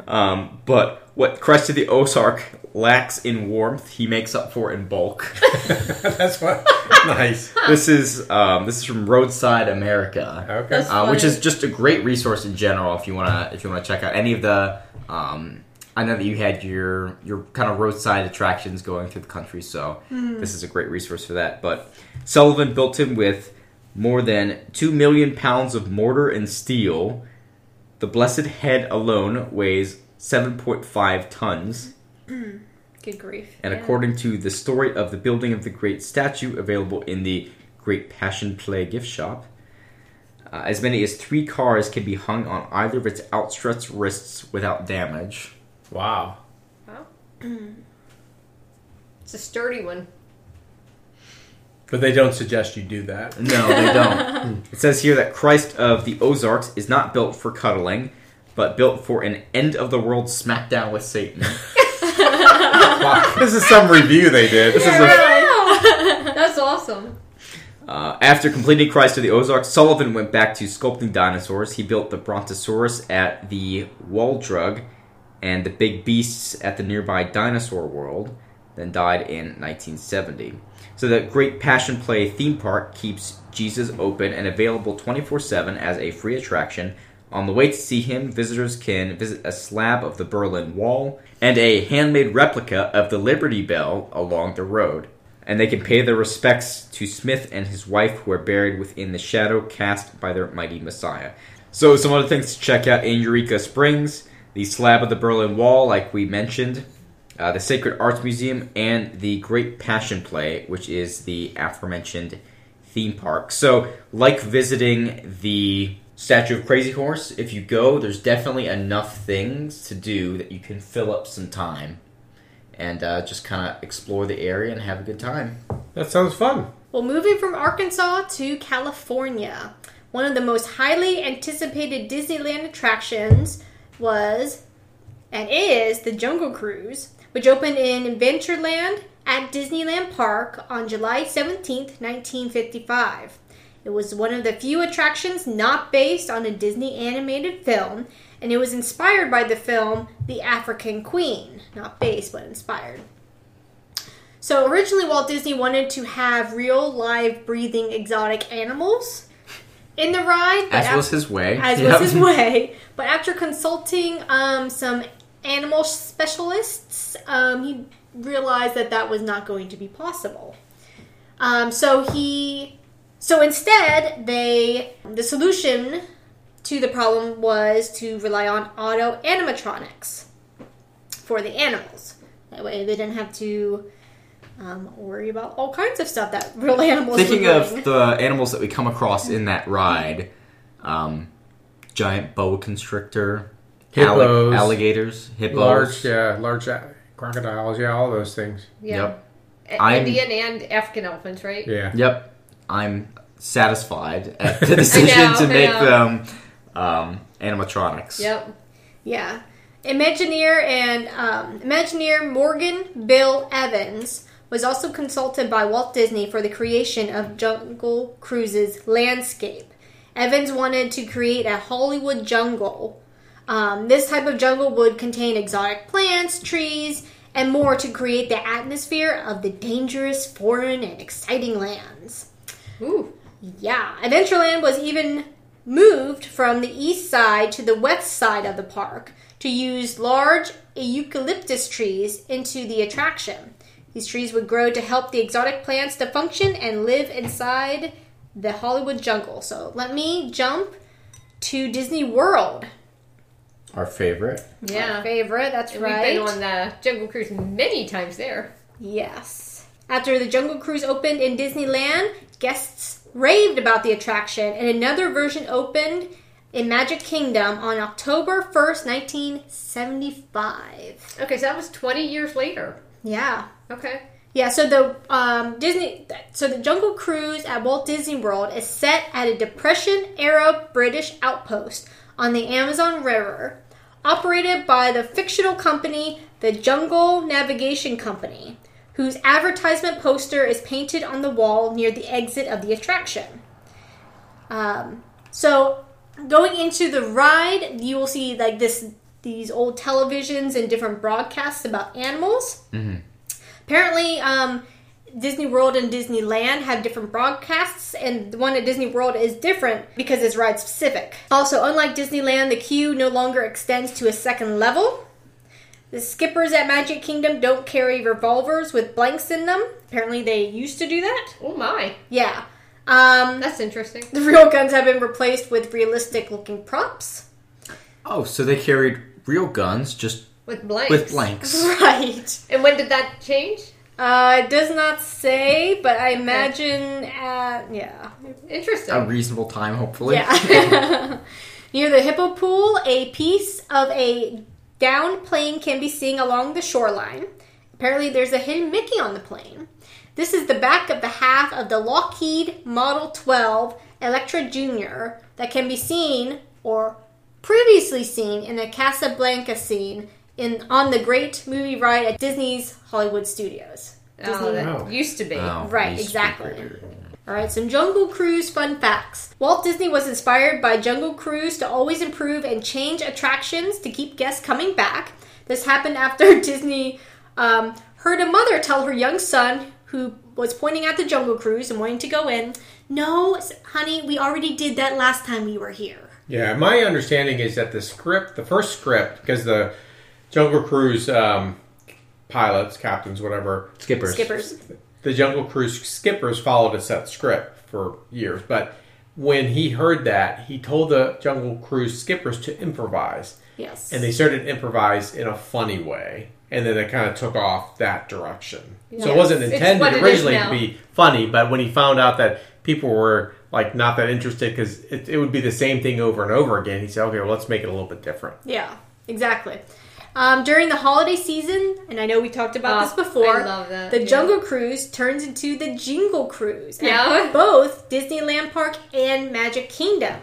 Um, but what Christ of the Ozark lacks in warmth, he makes up for in bulk. That's what. nice. this is um, this is from Roadside America. Okay. That's- uh, which funny. is just a great resource in general if you wanna if you wanna check out any of the. Um, I know that you had your your kind of roadside attractions going through the country, so this is a great resource for that. But Sullivan built him with more than two million pounds of mortar and steel. The blessed head alone weighs seven point five tons. Good grief. And Yeah. according to the story of the building of the great statue available in the Great Passion Play gift shop, uh, as many as three cars can be hung on either of its outstretched wrists without damage. Wow. Wow. it's a sturdy one. But they don't suggest you do that. No, they don't. it says here that Christ of the Ozarks is not built for cuddling, but built for an end of the world smackdown with Satan. Wow. This is some review they did. This is a That's awesome. Uh, after completing Christ of the Ozarks, Sullivan went back to sculpting dinosaurs. He built the Brontosaurus at the Wall Drug and the big beasts at the nearby Dinosaur World, then died in 1970. So the Great Passion Play theme park keeps Jesus open and available 24 7 as a free attraction. On the way to see him, visitors can visit a slab of the Berlin Wall and a handmade replica of the Liberty Bell along the road and they can pay their respects to Smith and his wife, who are buried within the shadow cast by their mighty Messiah. So, some other things to check out in Eureka Springs the slab of the Berlin Wall, like we mentioned, uh, the Sacred Arts Museum, and the Great Passion Play, which is the aforementioned theme park. So, like visiting the Statue of Crazy Horse, if you go, there's definitely enough things to do that you can fill up some time and uh, just kind of explore the area and have a good time. That sounds fun. Well, moving from Arkansas to California, one of the most highly anticipated Disneyland attractions was and is the Jungle Cruise, which opened in Adventureland at Disneyland Park on July 17th, 1955. It was one of the few attractions not based on a Disney animated film, and it was inspired by the film The African Queen. Not based, but inspired. So originally, Walt Disney wanted to have real, live, breathing, exotic animals in the ride, As af- was his way. as Yep. was his way. But after consulting um, some animal specialists, um, he realized that that was not going to be possible. Um, so he, so instead, they the solution to the problem was to rely on Audio-Animatronics for the animals. That way, they didn't have to um, worry about all kinds of stuff that real animals. Thinking were of the animals that we come across in that ride, um, giant boa constrictor, Hippos. alligators, hippos. Large, yeah, large uh, crocodiles, yeah, all those things. Yeah. Yep. A- I'm- Indian and African elephants, right? Yeah. Yep. I'm satisfied at the decision know, to I make know. them um, animatronics. Yep. Yeah. Imagineer and um, Imagineer Morgan Bill Evans was also consulted by Walt Disney for the creation of Jungle Cruise's landscape. Evans wanted to create a Hollywood jungle. Um, this type of jungle would contain exotic plants, trees, and more to create the atmosphere of the dangerous, foreign, and exciting lands. Ooh. Yeah, Adventureland was even moved from the east side to the west side of the park to use large eucalyptus trees into the attraction. These trees would grow to help the exotic plants to function and live inside the Hollywood jungle. So let me jump to Disney World. Our favorite. Our Yeah. favorite, that's And right. We've been on the Jungle Cruise many times there. Yes. After the Jungle Cruise opened in Disneyland, guests raved about the attraction, and another version opened in Magic Kingdom on October 1st, 1975. Okay, so that was 20 years later. Yeah. Okay. Yeah, so the um, Disney, so the Jungle Cruise at Walt Disney World is set at a Depression era British outpost on the Amazon River, operated by the fictional company the Jungle Navigation Company, whose advertisement poster is painted on the wall near the exit of the attraction. Um, so going into the ride, you will see like this these old televisions and different broadcasts about animals. Apparently, um, Disney World and Disneyland have different broadcasts, and the one at Disney World is different because it's ride specific. Also, unlike Disneyland, the queue no longer extends to a second level. The skippers at Magic Kingdom don't carry revolvers with blanks in them. Apparently, they used to do that. Oh my, Yeah. Um, that's interesting. the real guns have been replaced with realistic looking props. Oh, so they carried real guns just With blanks. with blanks. Right. And when did that change? Uh, it does not say, but I imagine at, yeah. Interesting. A reasonable time, hopefully. Yeah. Near the hippo pool, a piece of a downed plane can be seen along the shoreline. Apparently, there's a hidden Mickey on the plane. This is the back of the half of the Lockheed Model 12 Electra Jr. that can be seen or previously seen in a Casablanca scene in on the great movie ride at Disney's Hollywood Studios. oh, that Oh. used to be. Oh, Right, these exactly. People. All right, some Jungle Cruise fun facts. Walt Disney was inspired by Jungle Cruise to always improve and change attractions to keep guests coming back. This happened after Disney um, heard a mother tell her young son, who was pointing at the Jungle Cruise and wanting to go in, No, honey, we already did that last time we were here. Yeah, my understanding is that the script, the first script, because the Jungle Cruise um, pilots, captains, whatever, Skippers. Skippers. The Jungle Cruise skippers followed a set script for years. But when he heard that, he told the Jungle Cruise skippers to improvise. Yes. And they started to improvise in a funny way. And then it kind of took off that direction. So it wasn't intended it originally to be funny, but when he found out that people were like not that interested because it, it would be the same thing over and over again, he said, okay, well, let's make it a little bit different. Yeah, exactly. Um, during the holiday season, and I know we talked about Oh, this before, I love that, the yeah. Jungle Cruise turns into the Jingle Cruise at Yeah. both Disneyland Park and Magic Kingdom.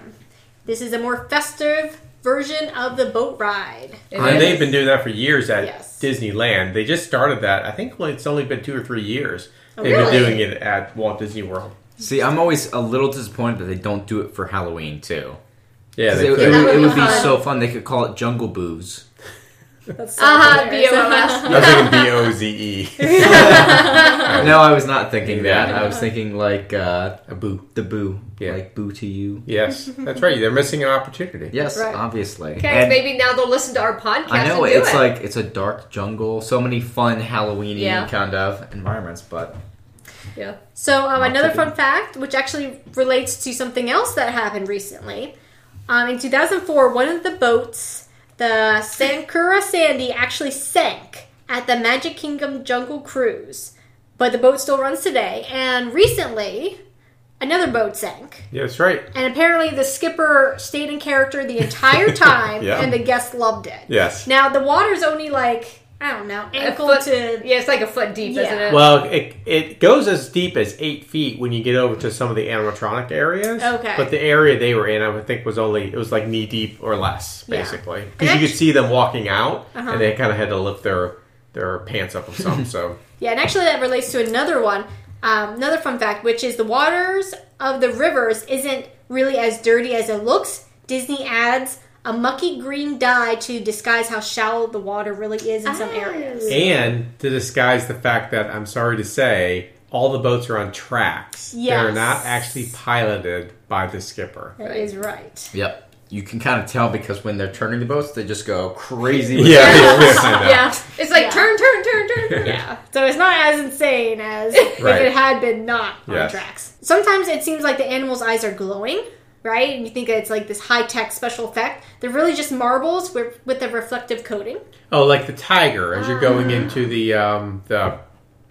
This is a more festive version of the boat ride. It And is. they've been doing that for years at Yes. Disneyland. They just started that. I think it's only been two or three years. Oh, They've really? been doing it at Walt Disney World. See, I'm always a little disappointed that they don't do it for Halloween too. Yeah, they it, it would, would it be would be fun. so fun. They could call it Jungle Booze. That's so Uh-huh, hilarious. Was thinking B O Z E. No, I was not thinking that. I was thinking like uh, A boo. the boo, Yeah. like boo to you. Yes, that's right. They're missing an opportunity. Yes, Right. obviously. Okay, And maybe now they'll listen to our podcast. I know and do it's it. like it's a dark jungle, so many fun Halloweeny Yeah. kind of environments, but yeah. So, um, another fun fact, which actually relates to something else that happened recently. Um, in 2004, one of the boats, the Sankuru Sadie, actually sank at the Magic Kingdom Jungle Cruise. But the boat still runs today. And recently, another boat sank. Yeah, that's right. And apparently, the skipper stayed in character the entire time, Yeah. and the guests loved it. Yes. Now, the water's only like, I don't know, A ankle foot- to. yeah, it's like a foot deep, Yeah. isn't it? Well, it, it goes as deep as eight feet when you get over to some of the animatronic areas. Okay. But the area they were in, I would think, was only it was like knee deep or less, basically, And because you could see them walking out, Uh-huh. and they kind of had to lift their their pants up or something. So Yeah, and actually that relates to another one, um, another fun fact, which is the waters of the rivers isn't really as dirty as it looks. Disney adds a mucky green dye to disguise how shallow the water really is in some Ah. areas. and to disguise the fact that I'm sorry to say, all the boats are on tracks. They're not actually piloted by the skipper. That is right. yep. You can kind of tell because when they're turning the boats, they just go crazy. With Yeah, the I know. yeah. It's like Yeah. turn, turn, turn, turn, turn. Yeah. So it's not as insane as if Right. it had been not on Yes. tracks. Sometimes it seems like the animal's eyes are glowing, right? And you think it's like this high tech special effect. They're really just marbles with, with a reflective coating. Oh, like the tiger as you're going into the um, the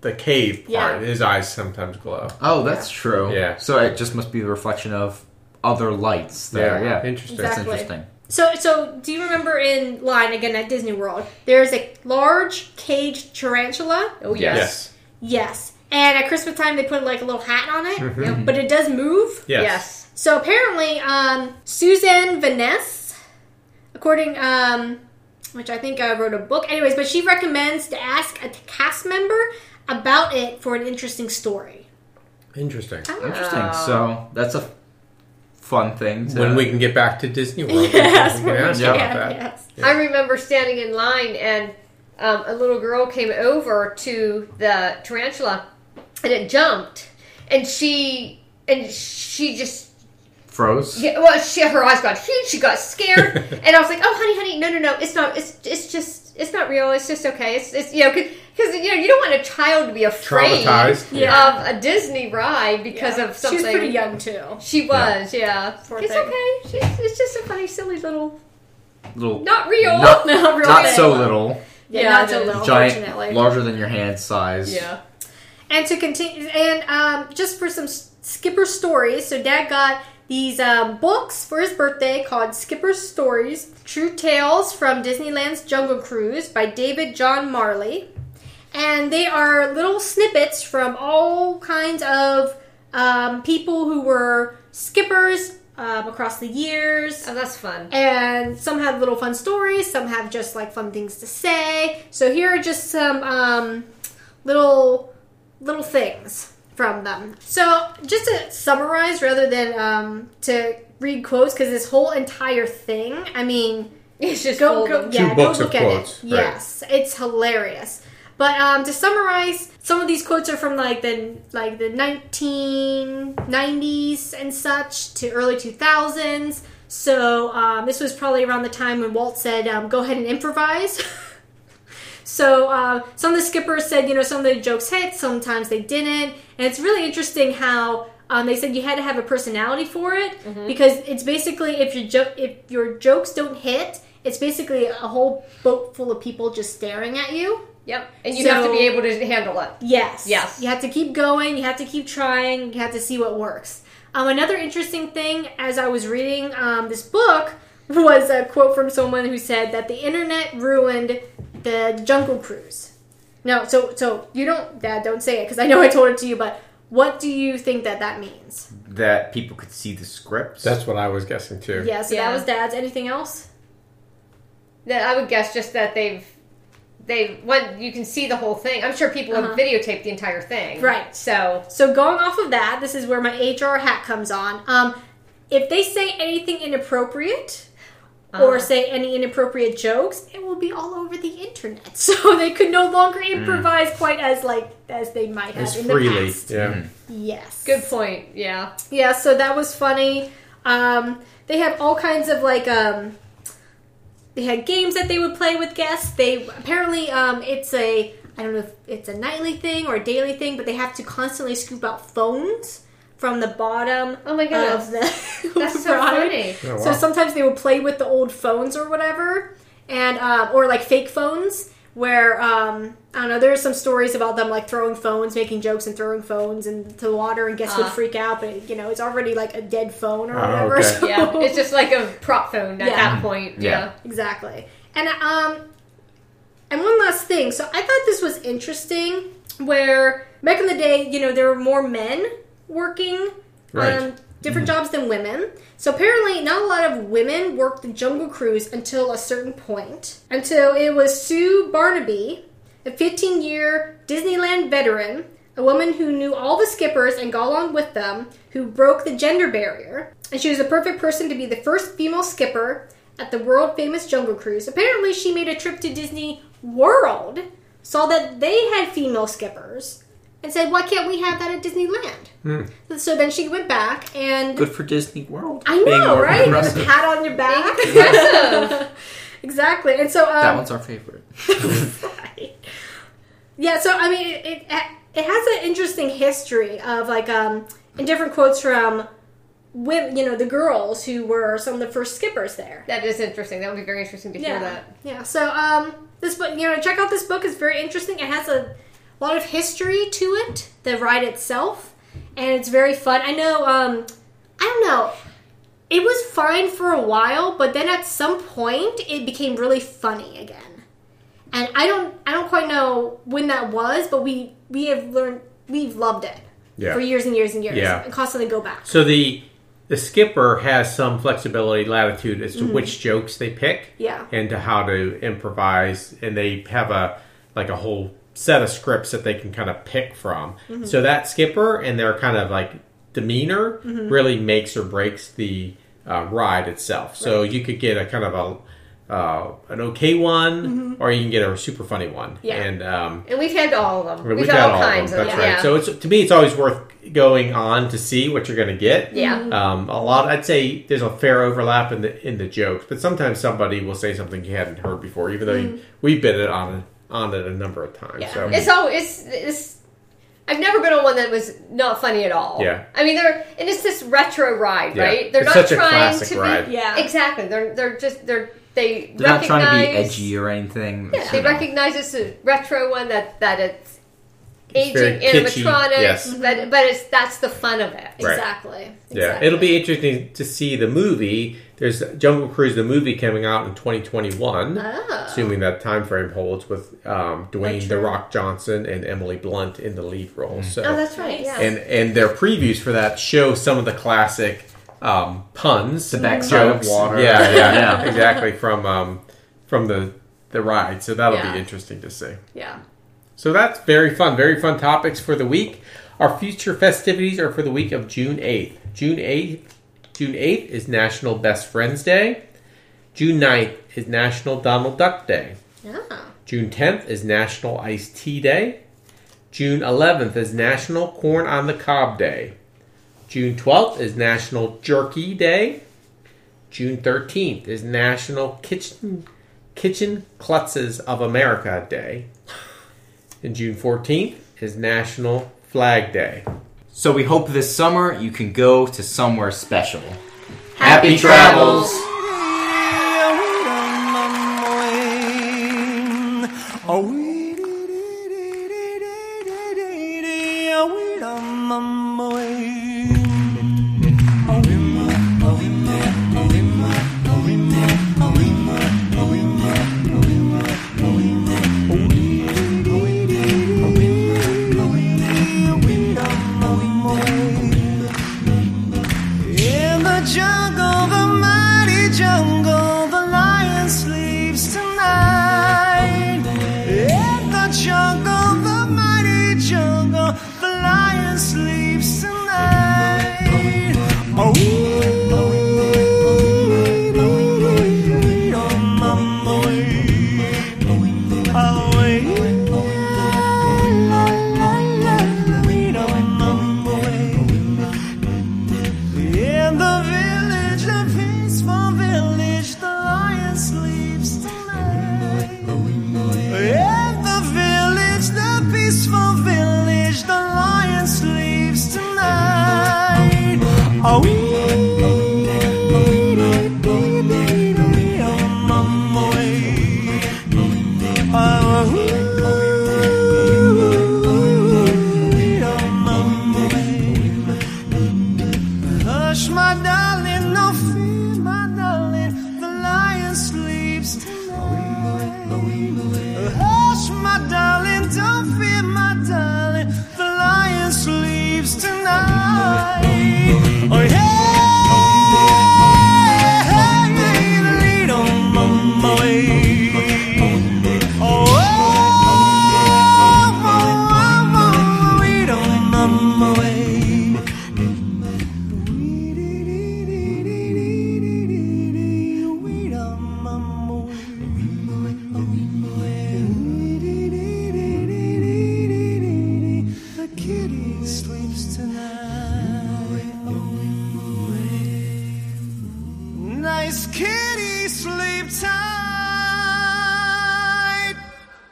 the cave part. Yeah. His eyes sometimes glow. Oh, that's true. Yeah. So it just must be a reflection of other lights there. Yeah, Yeah. interesting. That's interesting. So, so do you remember in line again at Disney World? There's a large caged tarantula. Oh, yes. Yes. Yes, and at Christmas time they put like a little hat on it, Mhm. but it does move. Yes. Yes. So apparently, um, Suzanne Veness, according, um, which I think I wrote a book, anyways, but she recommends to ask a cast member about it for an interesting story. Interesting. Interesting. Oh. So that's a fun thing. To, when we can get back to Disney World, Yes, we can ask Yeah. about that. yes. I remember standing in line and um, a little girl came over to the tarantula and it jumped and she and she just froze. yeah, well she her eyes got huge she got scared and I was like oh honey honey no no no it's not it's it's just it's not real it's just okay it's, it's you know because you know you don't want a child to be afraid Traumatized. Yeah. of a Disney ride because Yeah. of something She was pretty young too. she was yeah, Poor it's thing. okay She's, it's just a funny silly little Little, not real Not- No, real not so little, Yeah, Yeah, not it so little, giant, unfortunately. larger than your hand size. yeah And to continue, and um, just for some Skipper stories, so Dad got these um, books for his birthday called Skipper's Stories True Tales from Disneyland's Jungle Cruise by David John Marley. And they are little snippets from all kinds of um, people who were skippers um, across the years. oh that's fun And some have little fun stories, some have just like fun things to say. So here are just some um, little little things from them. So just to summarize, rather than um, to read quotes, because this whole entire thing, I mean, It's just go, full go yeah, Two go books of look at quotes, it. right. Yes, it's hilarious. But um, to summarize, some of these quotes are from like the like the 1990s and such to early 2000s. So um, this was probably around the time when Walt said, um, "Go ahead and improvise." so uh, some of the skippers said, you know, some of the jokes hit, sometimes they didn't, and it's really interesting how. Um, they said you had to have a personality for it because it's basically if your jo- if your jokes don't hit, it's basically a whole boat full of people just staring at you. Yep, and you So- have to be able to handle it. Yes. Yes. You have to keep going. You have to keep trying. You have to see what works. Um, another interesting thing, as I was reading um, this book, was a quote from someone who said that the internet ruined the Jungle Cruise. No, so so you don't, Dad, don't say it because I know I told it to you. But what do you think that that means? That people could see the scripts. That's what I was guessing too. Yeah. So Yeah. that was Dad's. Anything else? That I would guess just that they've they when you can see the whole thing. I'm sure people Uh-huh. have videotaped the entire thing. Right. So So going off of that, this is where my HR hat comes on. Um, if they say anything inappropriate or Uh-huh. say any inappropriate jokes, it will be all over the internet. So they could no longer improvise quite as like as they might have As in freely. the past. Yeah. Mhm. Yes. good point. Yeah. Yeah, so that was funny. Um, they have all kinds of like um, they had games that they would play with guests. They apparently um, it's a I don't know if it's a nightly thing or a daily thing, but they have to constantly scoop out phones from the bottom Oh my god of the That's so funny. Oh, So sometimes they would play with the old phones or whatever, and um, or like fake phones. Where um, I don't know, there's some stories about them like throwing phones, making jokes, and throwing phones into the water, and guests would Ah. freak out. But you know, it's already like a dead phone or Oh, whatever. okay. so- Yeah. It's just like a prop phone at Yeah. that point. Yeah. Yeah. exactly. And um, and one last thing. So I thought this was interesting. Where back in the day, you know, there were more men working Right. on different mm-hmm. jobs than women. So apparently, not a lot of women worked the Jungle Cruise until a certain point. Until it was Sue Barnaby, a 15 year Disneyland veteran, a woman who knew all the skippers and got along with them, who broke the gender barrier. And she was the perfect person to be the first female skipper at the world famous Jungle Cruise. Apparently, she made a trip to Disney World, saw that they had female skippers, and said, Why can't we have that at Disneyland? So then she went back and Good for Disney World. I know, more right? There's a progressive. pat on your back. Exactly. And so um, That one's our favorite. right. Yeah, so I mean, it, it it has an interesting history of like um in different quotes from women, you know, the girls who were some of the first skippers there. That is interesting. That would be very interesting to hear Yeah, that. yeah. So um, this book, you know, check out this book. It's very interesting. It has a lot of history to it, the ride itself, and it's very fun. I know. Um, I don't know. It was fine for a while, but then at some point it became really funny again. And I don't I don't quite know when that was, but we we have learned we've loved it Yeah. for years and years and years Yeah. and constantly go back. So the the skipper has some flexibility, latitude as to Mm-hmm. which jokes they pick, Yeah. and to how to improvise, and they have a like a whole set of scripts that they can kind of pick from. Mm-hmm. So that skipper and their kind of like demeanor really makes or breaks the uh, ride itself. So you could get a kind of a uh, an okay one, or you can get a super funny one. Yeah. And um, And we've had all of them. we've, We've, got had all, kinds of them. That's them. right. Yeah. So it's to me, it's always worth going on to see what you're going to get. yeah. Um, a lot, I'd say, there's a fair overlap in the in the jokes, but sometimes somebody will say something you hadn't heard before, even though you, we've been it on on it a number of times. Yeah. So It's all it's it's. I've never been on one that was not funny at all. Yeah. I mean, they're and it's this retro ride, Yeah. right? They're It's not such a trying classic to be. ride. Yeah. Exactly. They're they're just they're they They're not trying to be edgy or anything. Yeah, they recognize it's a retro one that that it's, It's very aging animatronics, yes. but but it's that's the fun of it. Right. Exactly. Yeah, Exactly. it'll be interesting to see the movie. There's Jungle Cruise, the movie coming out in 2021, Oh. assuming that time frame holds with um, Dwayne That's the. Rock Johnson and Emily Blunt in the lead role. So, Oh, that's right. Yeah. and and their previews for that show some of the classic um, puns, The backside of jokes. water. Yeah, yeah, Yeah. exactly from um, from the the ride. So that'll Yeah. be interesting to see. yeah. So that's very fun. Very fun topics for the week. Our future festivities are for the week of June 8th. June 8th, June 8th is National Best Friends Day. June 9th is National Donald Duck Day. Yeah. June 10th is National Iced Tea Day. June 11th is National Corn on the Cob Day. June 12th is National Jerky Day. June 13th is National Kitchen Kitchen Klutzes of America Day. And June 14th is National Flag Day. So we hope this summer you can go to somewhere special. Happy Happy travels. In sleeps tonight. Oh,